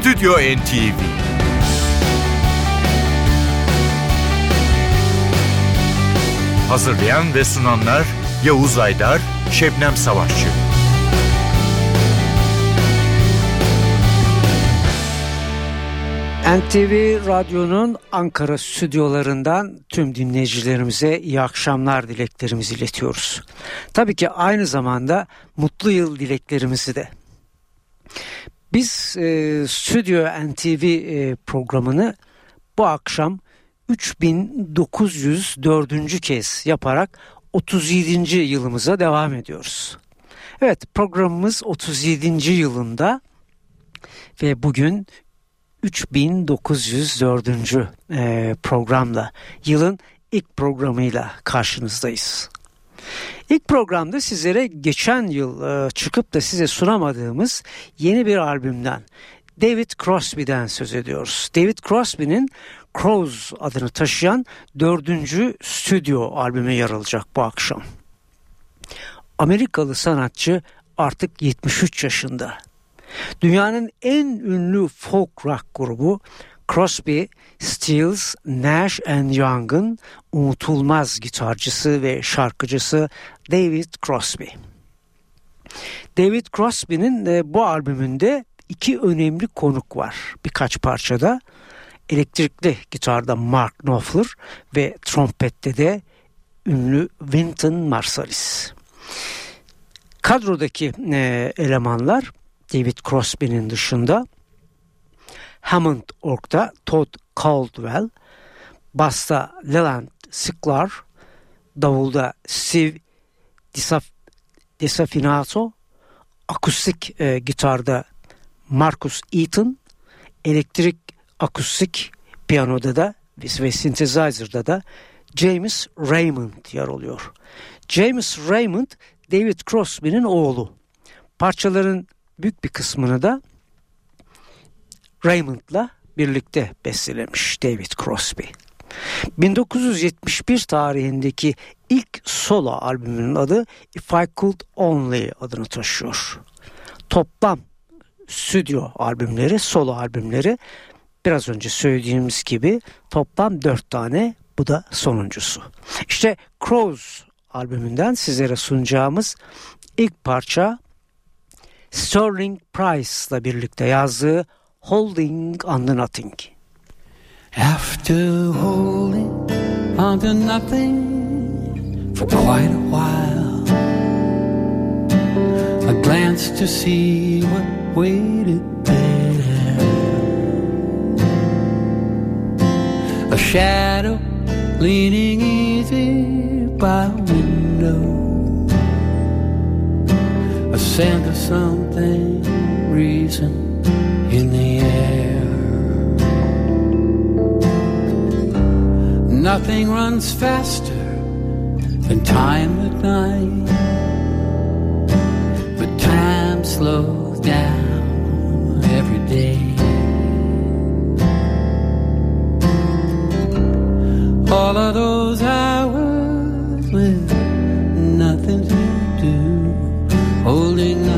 Stüdyo NTV Hazırlayan ve sunanlar Yavuz Aydar, Şebnem Savaşçı. NTV Radyo'nun Ankara stüdyolarından tüm dinleyicilerimize iyi akşamlar dileklerimizi iletiyoruz. Tabii ki aynı zamanda mutlu yıl dileklerimizi de. Biz e, Stüdyo NTV e, programını bu akşam 3904. kez yaparak 37. yılımıza devam ediyoruz. Evet programımız 37. yılında ve bugün 3904. E, programla yılın ilk programıyla karşınızdayız. İlk programda sizlere geçen yıl e, çıkıp da size sunamadığımız yeni bir albümden David Crosby'den söz ediyoruz. David Crosby'nin Crows adını taşıyan dördüncü stüdyo albümü yer alacak bu akşam. Amerikalı sanatçı artık 73 yaşında. Dünyanın en ünlü folk rock grubu Crosby, Stills, Nash and Young'ın unutulmaz gitarcısı ve şarkıcısı David Crosby. David Crosby'nin e, bu albümünde iki önemli konuk var birkaç parçada. Elektrikli gitarda Mark Knopfler ve trompette de ünlü Wynton Marsalis. Kadrodaki e, elemanlar David Crosby'nin dışında Hammond Ork'ta Todd Caldwell, Basta Leland Sklar, Davulda Steve Disaf Desafinato, akustik e, gitarda Marcus Eaton, elektrik akustik piyanoda da ve synthesizer'da da James Raymond yer alıyor. James Raymond David Crosby'nin oğlu. Parçaların büyük bir kısmını da Raymond'la birlikte bestelemiş David Crosby. 1971 tarihindeki ilk solo albümünün adı If I Could Only adını taşıyor. Toplam stüdyo albümleri, solo albümleri biraz önce söylediğimiz gibi toplam dört tane bu da sonuncusu. İşte Crows albümünden sizlere sunacağımız ilk parça Sterling Price'la birlikte yazdığı Holding on to Nothing. After holding on to nothing for quite a while, I glanced to see what waited there. A shadow leaning easy by a window. A scent of something recent Nothing runs faster than time at night, but time slows down every day. All of those hours with nothing to do, holding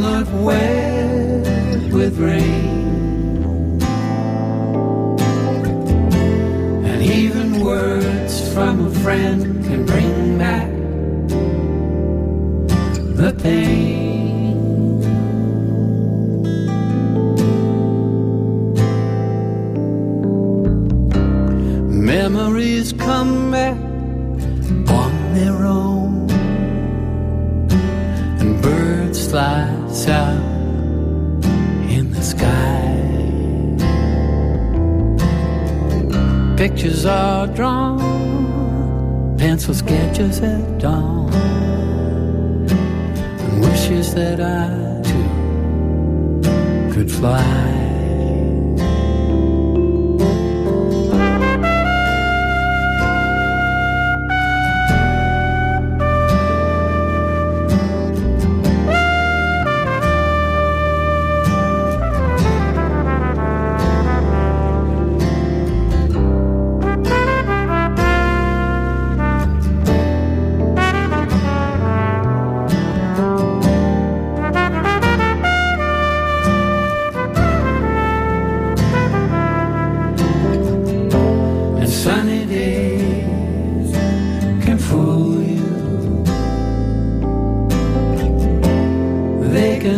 Look wet with rain. And even words from a friend can bring back the pain. Pictures are drawn, pencil sketches at dawn, and wishes that I too could fly.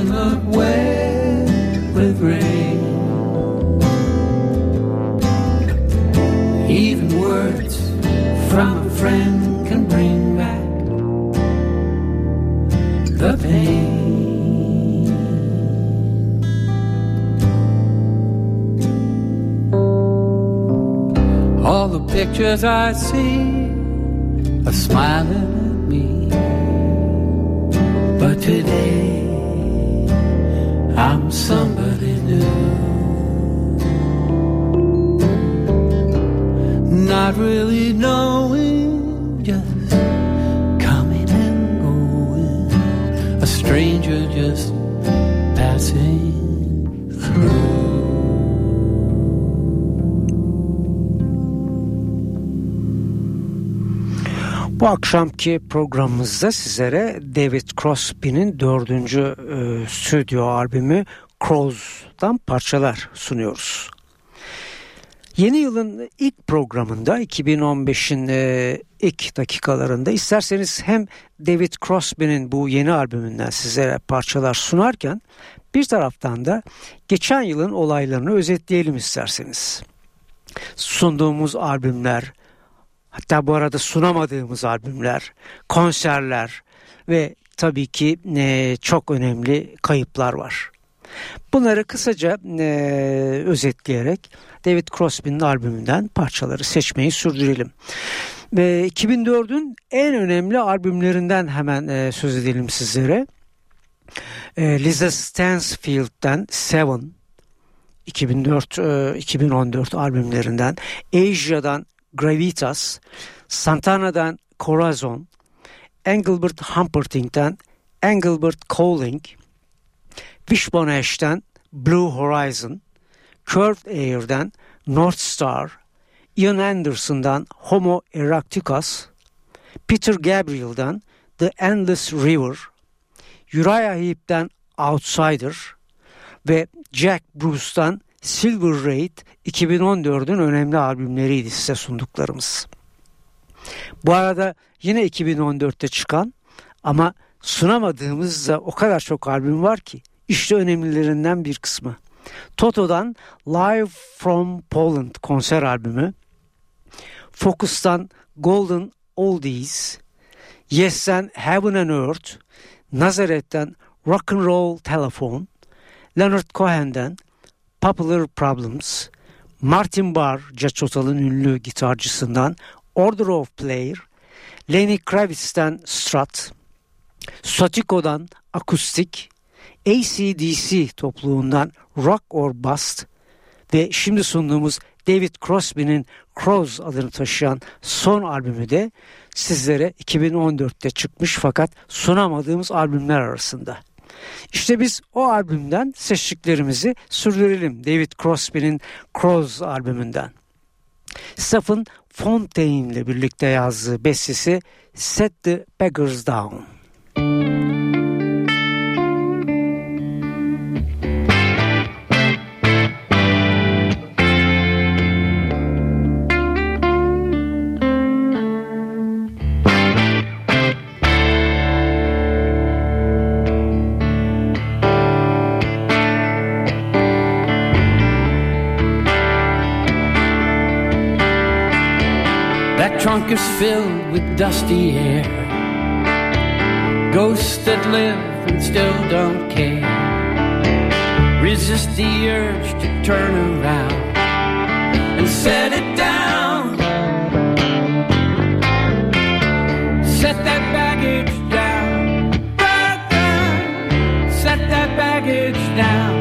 Not wet with rain. Even words from a friend can bring back the pain. All the pictures I see are smiling at me. But today, I'm somebody new. Not really knowing, just coming and going. A stranger just passing Bu akşamki programımızda sizlere David Crosby'nin dördüncü e, stüdyo albümü Crows'dan parçalar sunuyoruz. Yeni yılın ilk programında 2015'in e, ilk dakikalarında isterseniz hem David Crosby'nin bu yeni albümünden sizlere parçalar sunarken bir taraftan da geçen yılın olaylarını özetleyelim isterseniz. Sunduğumuz albümler, hatta bu arada sunamadığımız albümler, konserler ve tabii ki e, çok önemli kayıplar var. Bunları kısaca e, özetleyerek David Crosby'nin albümünden parçaları seçmeyi sürdürelim. Ve 2004'ün en önemli albümlerinden hemen e, söz edelim sizlere. E, Lisa Stansfield'den Seven 2004 e, 2014 albümlerinden Asia'dan Gravitas, Santana'dan Corazon, Engelbert Humperdinck'ten Engelbert Calling, Wishbone Ash'ten Blue Horizon, Curved Air'den North Star, Ian Anderson'dan Homo Erecticus, Peter Gabriel'dan The Endless River, Uriah Heep'ten Outsider ve Jack Bruce'tan Silver Raid 2014'ün önemli albümleriydi size sunduklarımız. Bu arada yine 2014'te çıkan ama sunamadığımız da o kadar çok albüm var ki işte önemlilerinden bir kısmı. Toto'dan Live from Poland konser albümü, Focus'tan Golden Oldies, Yes'ten Heaven and Earth, Nazareth'ten Rock and Roll Telephone, Leonard Cohen'den Popular Problems, Martin Barr, Caçotal'ın ünlü gitarcısından Order of Player, Lenny Kravitz'ten Strut, Satiko'dan Akustik, ACDC topluluğundan Rock or Bust ve şimdi sunduğumuz David Crosby'nin Crows adını taşıyan son albümü de sizlere 2014'te çıkmış fakat sunamadığımız albümler arasında. İşte biz o albümden seçtiklerimizi sürdürelim. David Crosby'nin Crows albümünden. Stephen Fontaine ile birlikte yazdığı bestesi Set the Beggars Down. That trunk is filled with dusty air. Ghosts that live and still don't care. Resist the urge to turn around and set it down. Set that baggage down. Set that baggage down.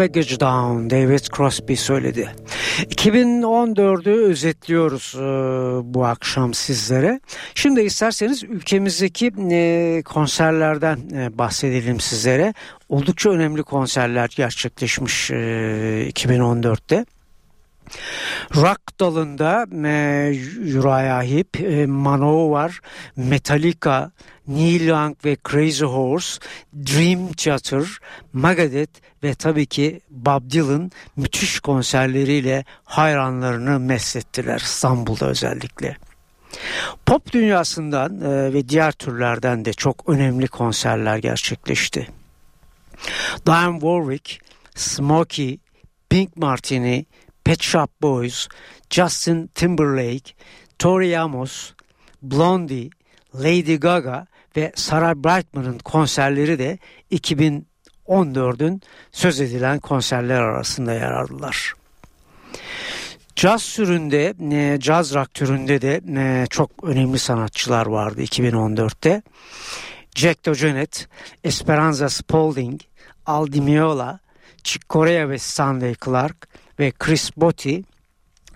Baggage Down David Crosby söyledi. 2014'ü özetliyoruz e, bu akşam sizlere. Şimdi isterseniz ülkemizdeki e, konserlerden e, bahsedelim sizlere. Oldukça önemli konserler gerçekleşmiş e, 2014'te. Rock dalında e, Uriah Heep, e, Manowar, Metallica, Neil Young ve Crazy Horse, Dream Theater, Megadeth ve tabii ki Bob Dylan müthiş konserleriyle hayranlarını meslettiler İstanbul'da özellikle. Pop dünyasından e, ve diğer türlerden de çok önemli konserler gerçekleşti. Diane Warwick, Smokey, Pink Martini, Pet Shop Boys, Justin Timberlake, Tori Amos, Blondie, Lady Gaga ve Sarah Brightman'ın konserleri de 2014'ün söz edilen konserler arasında yer aldılar. Caz türünde, e, caz rock türünde de e, çok önemli sanatçılar vardı 2014'te. Jack DeJohnette, Esperanza Spalding, Al Di Meola, Chick Corea ve Stanley Clark ve Chris Botti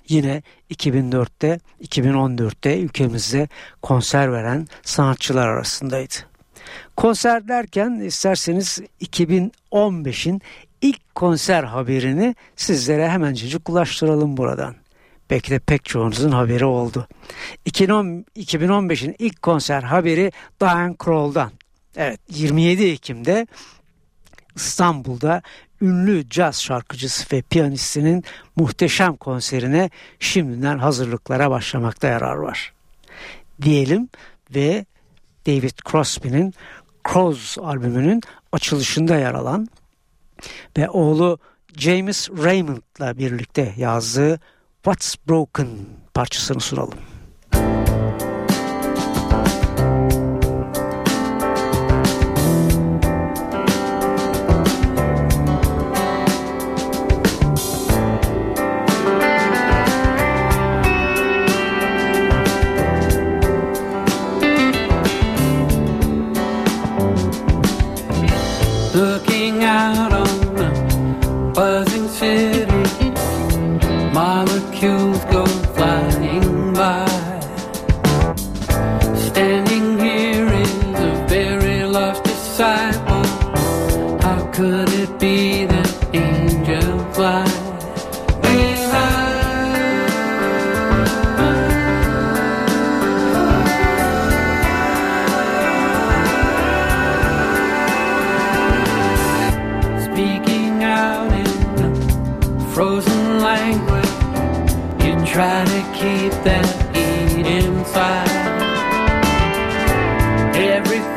yine 2004'te 2014'te ülkemizde konser veren sanatçılar arasındaydı. Konser derken isterseniz 2015'in ilk konser haberini sizlere hemencecik ulaştıralım buradan. Belki de pek çoğunuzun haberi oldu. 2015'in ilk konser haberi Diane Kroll'dan. Evet 27 Ekim'de İstanbul'da ünlü caz şarkıcısı ve piyanistinin muhteşem konserine şimdiden hazırlıklara başlamakta yarar var. Diyelim ve David Crosby'nin Crows albümünün açılışında yer alan ve oğlu James Raymond'la birlikte yazdığı What's Broken parçasını sunalım.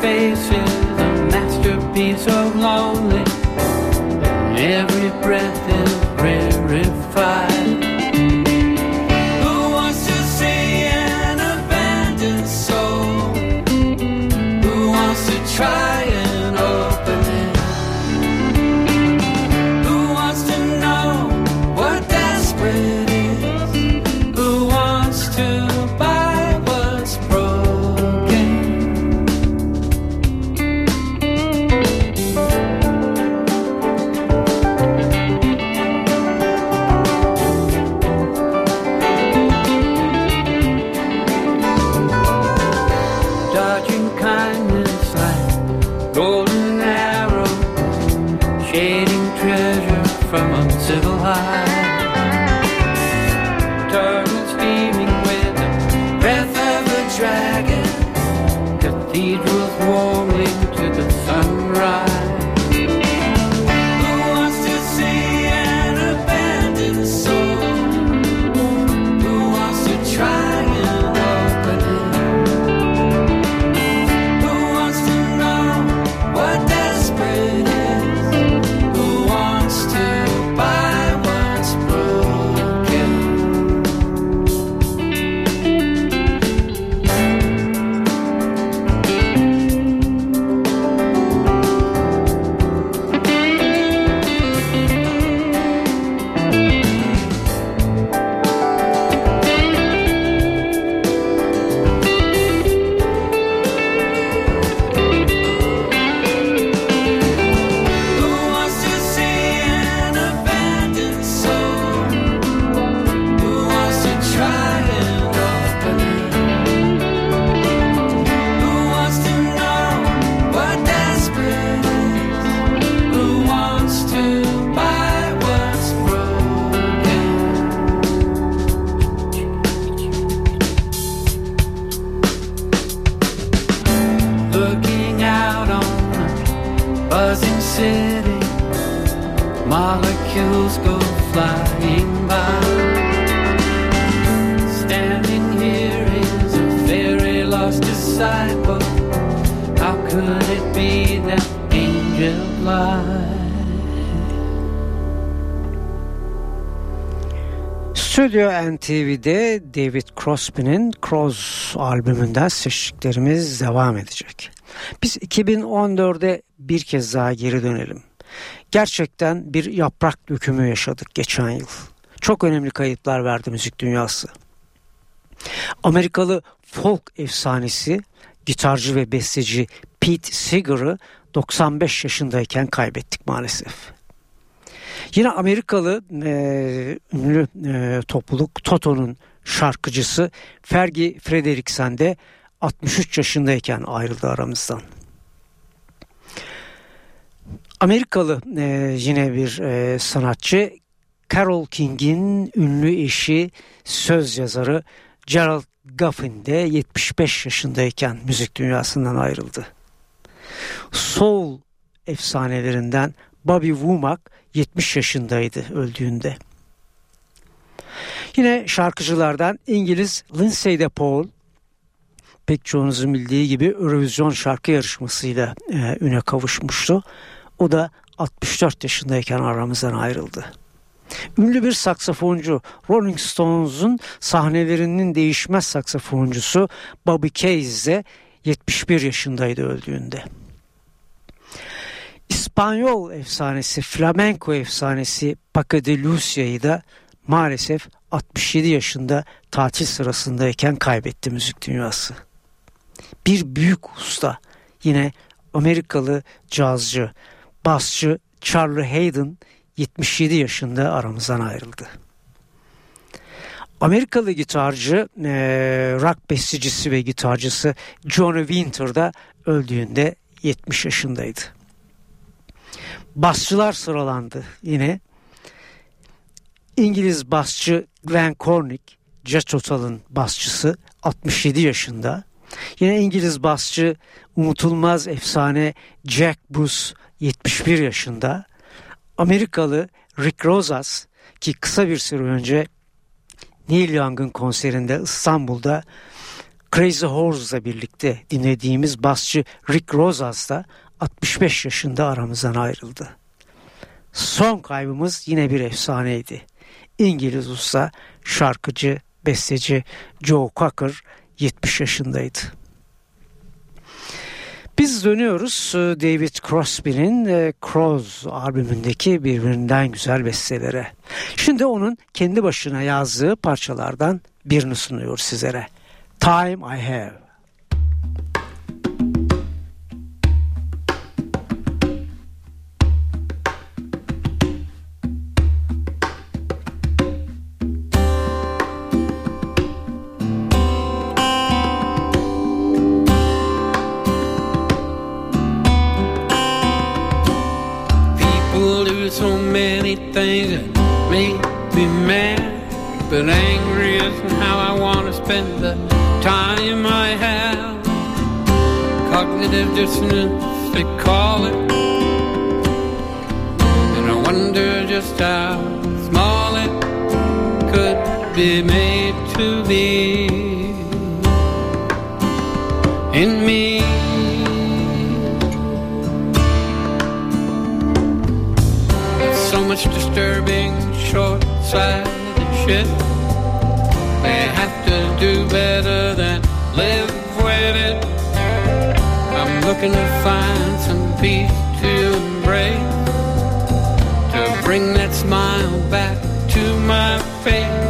faces Stüdyo NTV'de David Crosby'nin Cross albümünden seçtiklerimiz devam edecek. Biz 2014'e bir kez daha geri dönelim. Gerçekten bir yaprak dökümü yaşadık geçen yıl. Çok önemli kayıplar verdi müzik dünyası. Amerikalı folk efsanesi, gitarcı ve besteci Pete Seeger'ı 95 yaşındayken kaybettik maalesef. Yine Amerikalı e, ünlü e, topluluk Toto'nun şarkıcısı Fergie Frederiksen de 63 yaşındayken ayrıldı aramızdan. Amerikalı e, yine bir e, sanatçı Carol King'in ünlü eşi söz yazarı Gerald Goffin de 75 yaşındayken müzik dünyasından ayrıldı. Soul efsanelerinden Bobby Womack 70 yaşındaydı öldüğünde. Yine şarkıcılardan İngiliz Lindsay de Paul pek çoğunuzun bildiği gibi Eurovision şarkı yarışmasıyla e, üne kavuşmuştu. O da 64 yaşındayken aramızdan ayrıldı. Ünlü bir saksafoncu Rolling Stones'un sahnelerinin değişmez saksafoncusu Bobby Case de 71 yaşındaydı öldüğünde. İspanyol efsanesi, flamenco efsanesi Paco de Lucia'yı da maalesef 67 yaşında tatil sırasındayken kaybetti müzik dünyası. Bir büyük usta yine Amerikalı cazcı, basçı Charlie Hayden 77 yaşında aramızdan ayrıldı. Amerikalı gitarcı, rock bestecisi ve gitarcısı Johnny Winter da öldüğünde 70 yaşındaydı. Basçılar sıralandı yine. İngiliz basçı Glenn Cornick, Jazz Total'ın basçısı 67 yaşında. Yine İngiliz basçı unutulmaz efsane Jack Bruce 71 yaşında. Amerikalı Rick Rosas ki kısa bir süre önce Neil Young'ın konserinde İstanbul'da Crazy Horse'la birlikte dinlediğimiz basçı Rick Rosas da 65 yaşında aramızdan ayrıldı. Son kaybımız yine bir efsaneydi. İngiliz usta, şarkıcı, besteci Joe Cocker 70 yaşındaydı. Biz dönüyoruz e, David Crosby'nin e, Crows albümündeki birbirinden güzel bestelere. Şimdi onun kendi başına yazdığı parçalardan birini sunuyor sizlere. Time I Have. my face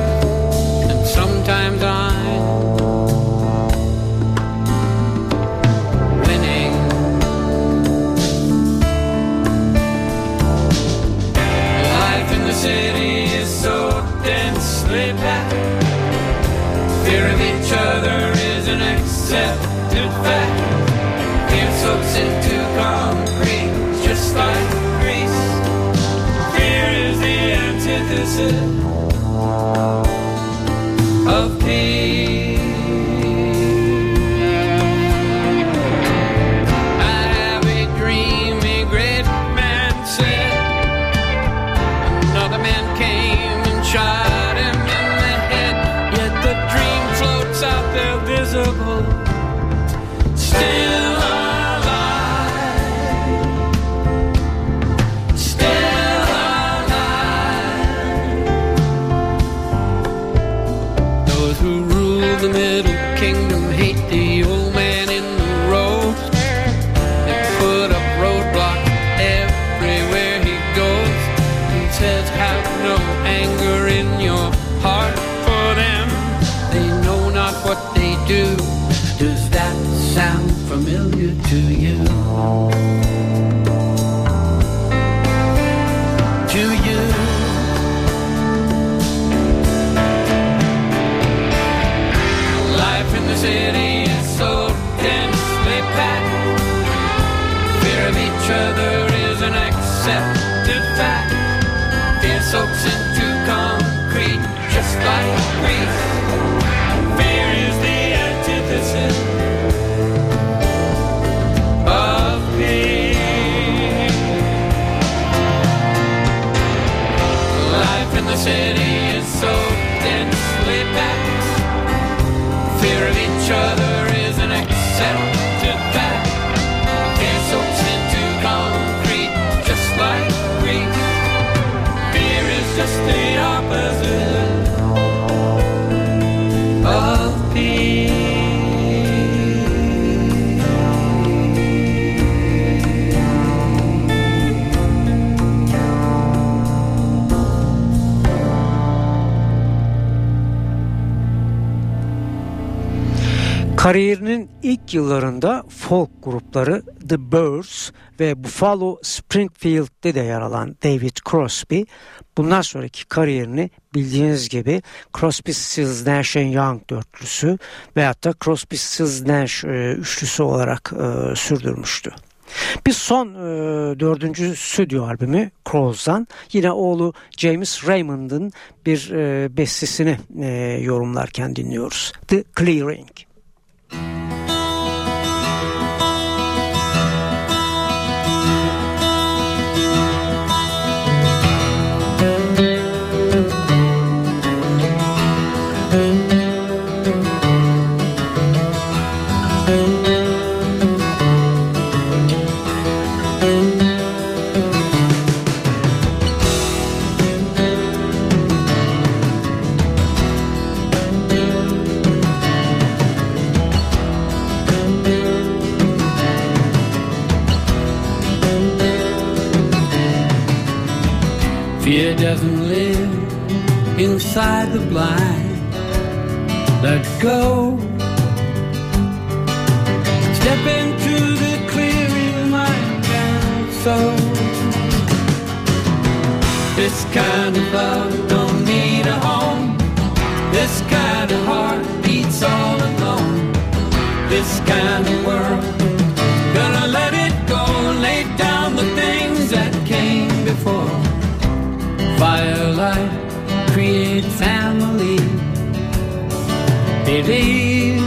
Does that sound familiar to you? Kariyerinin ilk yıllarında folk grupları The Birds ve Buffalo Springfield'de de yer alan David Crosby, bundan sonraki kariyerini bildiğiniz gibi Crosby, Stills, Nash Young dörtlüsü veyahut da Crosby, Stills, Nash e, üçlüsü olarak e, sürdürmüştü. Bir son e, dördüncü stüdyo albümü Crows'dan yine oğlu James Raymond'ın bir e, bestesini e, yorumlarken dinliyoruz. The Clearing. Inside the blind. Let go. Step into the clearing mind and soul. This kind of love family. Believe.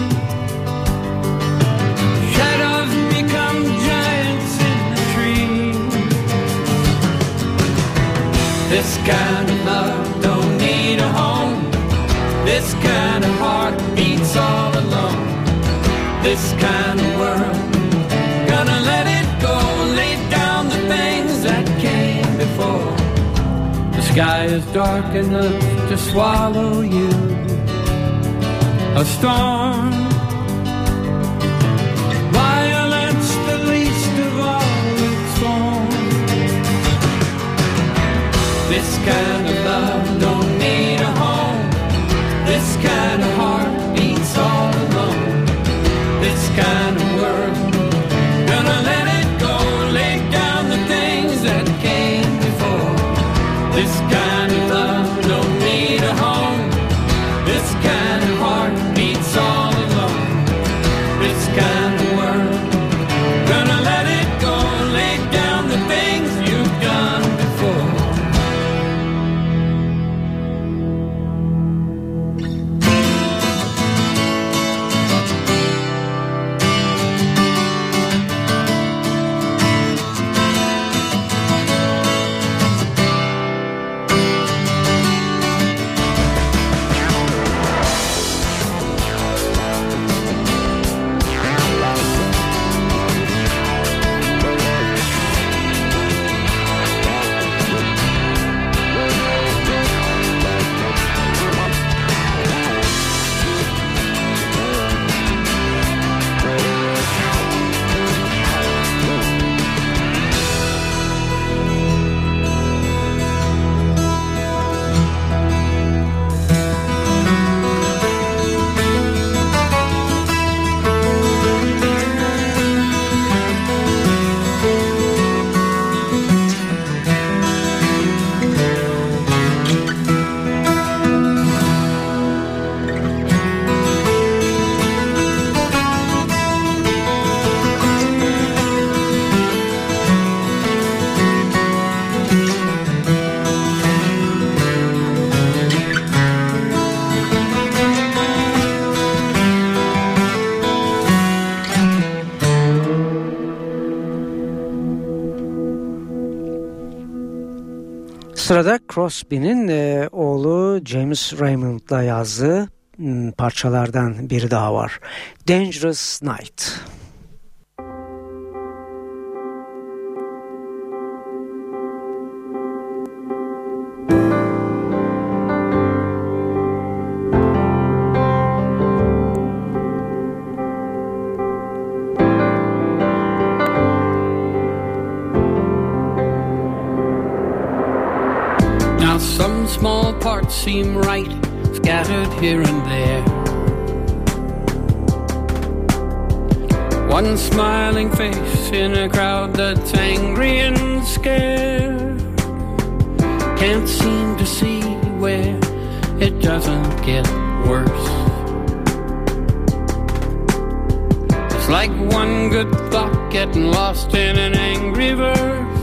Shadows become giants in the trees. This kind of love don't need a home. This kind of heart beats all alone. This kind of sky is dark enough to swallow you. A storm. Violence, the least of all its forms. This kind Crosby'nin e, oğlu James Raymond'la yazdığı parçalardan biri daha var. Dangerous Night. Seem right, scattered here and there. One smiling face in a crowd that's angry and scared. Can't seem to see where it doesn't get worse. It's like one good thought getting lost in an angry verse.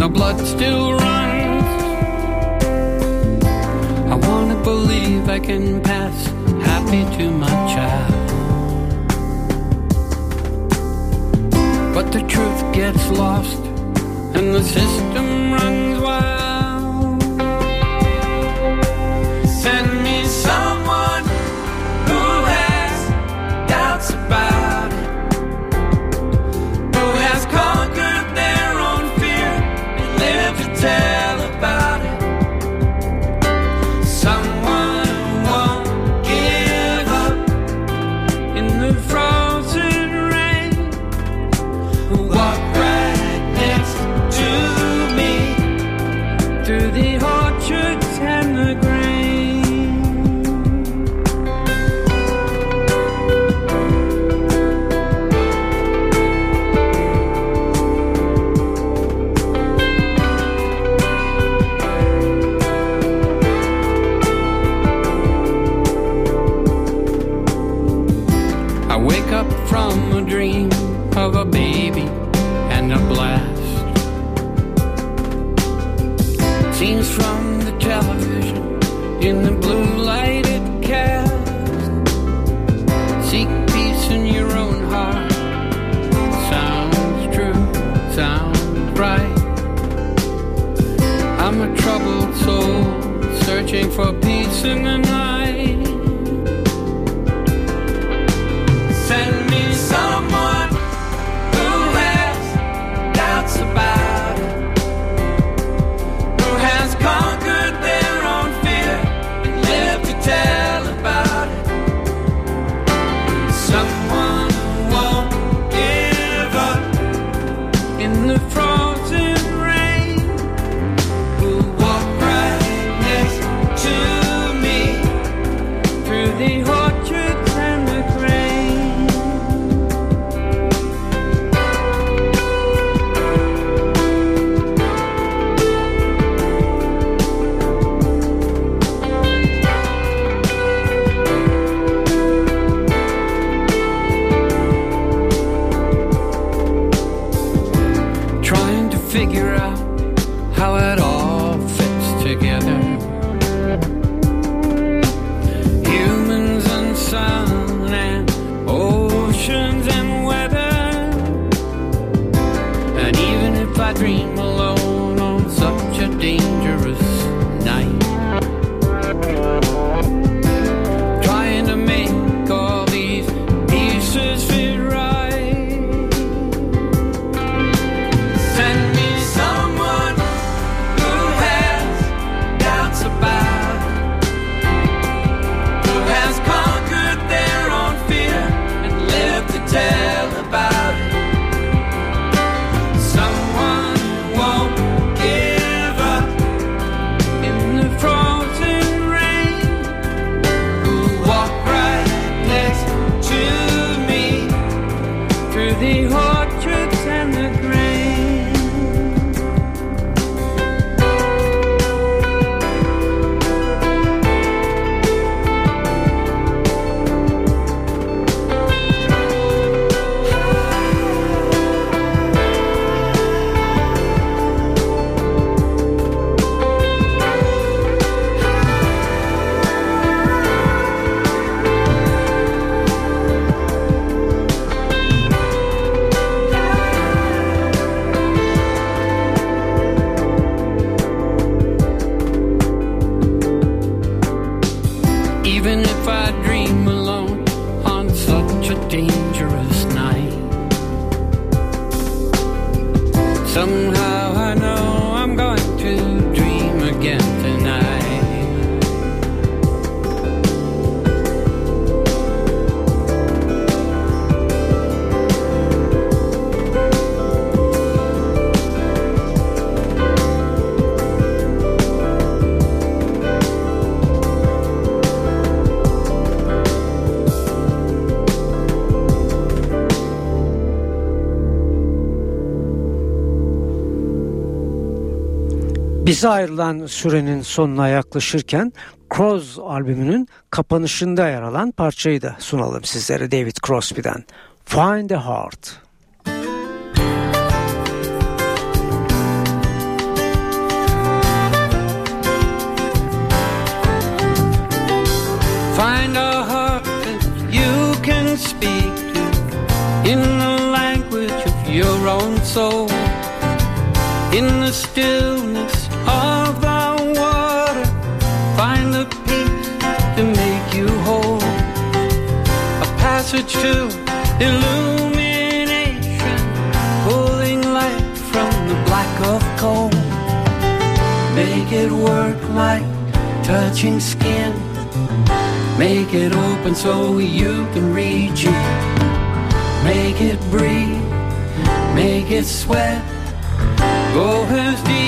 The blood still runs. I wanna believe I can pass happy to my child. But the truth gets lost and the system runs wild. I wake up from a dream of a baby and a blast. Scenes from the television in the blue lighted cast. Seek peace in your own heart. Sounds true, sounds right. I'm a troubled soul searching for peace in the night. someone figure out Bize ayrılan sürenin sonuna yaklaşırken Cross albümünün kapanışında yer alan parçayı da sunalım sizlere David Crosby'den. Find a Heart. Find a heart that you can speak to in the language of your own soul. In the stillness to illumination, pulling light from the black of coal. Make it work like touching skin. Make it open so you can reach it. Make it breathe. make it sweat. Go as deep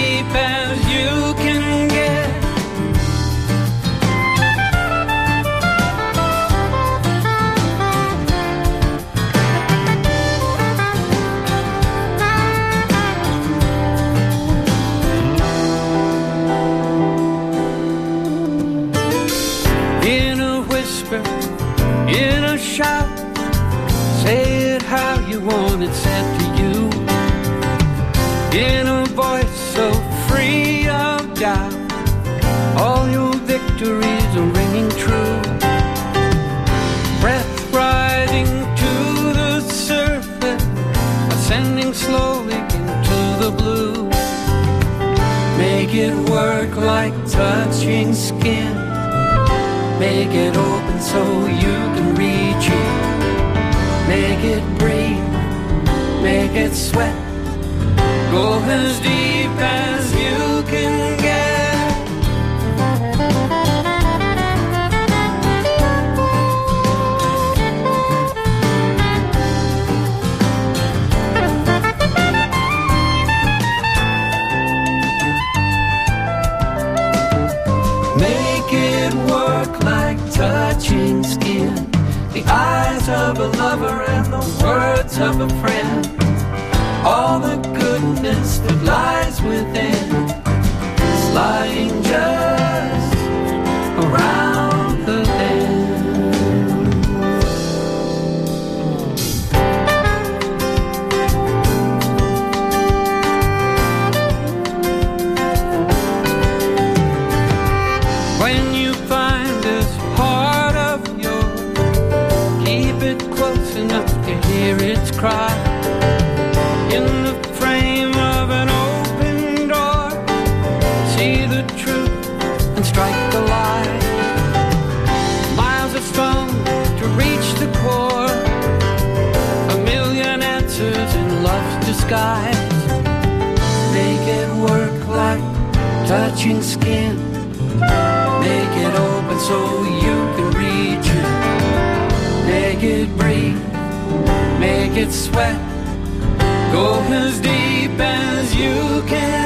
you said to you. In a voice so free of doubt, all your victories are ringing true. Breath rising to the surface, ascending slowly into the blue. Make it work like touching skin. Make it open so you can reach it. Make it breathe. Make it sweat. Go as deep as you can get. Make it work like touching skin. The eyes of a lover and the words of a friend. All the goodness that lies within is lying just around the bend. Touching skin. Make it open so you can reach it. Make it breathe. Make it sweat. Go as deep as you can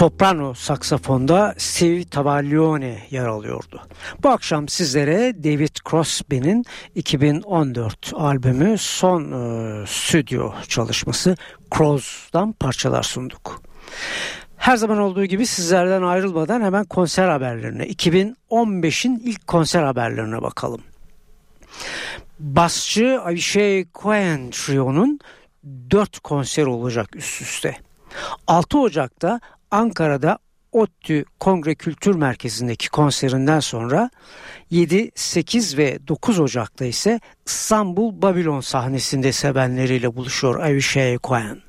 soprano saksafonda Steve Tavallione yer alıyordu. Bu akşam sizlere David Crosby'nin 2014 albümü son e, stüdyo çalışması Crows'dan parçalar sunduk. Her zaman olduğu gibi sizlerden ayrılmadan hemen konser haberlerine, 2015'in ilk konser haberlerine bakalım. Basçı Avishai Cohen Trio'nun 4 konser olacak üst üste. 6 Ocak'ta Ankara'da ODTÜ Kongre Kültür Merkezi'ndeki konserinden sonra 7, 8 ve 9 Ocak'ta ise İstanbul Babilon sahnesinde sevenleriyle buluşuyor Avishai Cohen.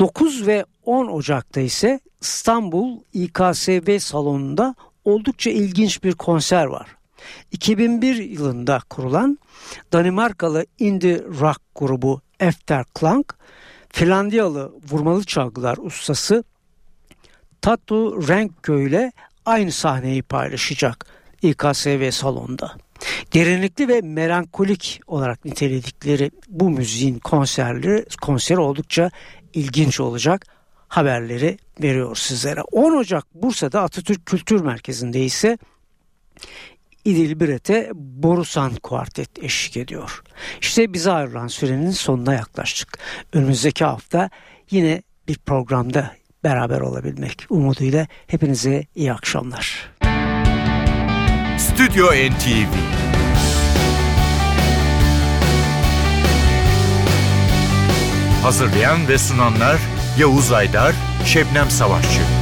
9 ve 10 Ocak'ta ise İstanbul İKSV salonunda oldukça ilginç bir konser var. 2001 yılında kurulan Danimarkalı indie rock grubu Efterklang, Finlandiyalı vurmalı çalgılar ustası Tatu Renkö ile aynı sahneyi paylaşacak İKSV salonda. Derinlikli ve melankolik olarak niteledikleri bu müziğin konserleri konseri oldukça ilginç olacak haberleri veriyor sizlere. 10 Ocak Bursa'da Atatürk Kültür Merkezi'nde ise İdil Biret'e Borusan Kuartet eşlik ediyor. İşte bize ayrılan sürenin sonuna yaklaştık. Önümüzdeki hafta yine bir programda beraber olabilmek umuduyla hepinize iyi akşamlar. Stüdyo NTV Hazırlayan ve sunanlar Yavuz Aydar, Şebnem Savaşçı.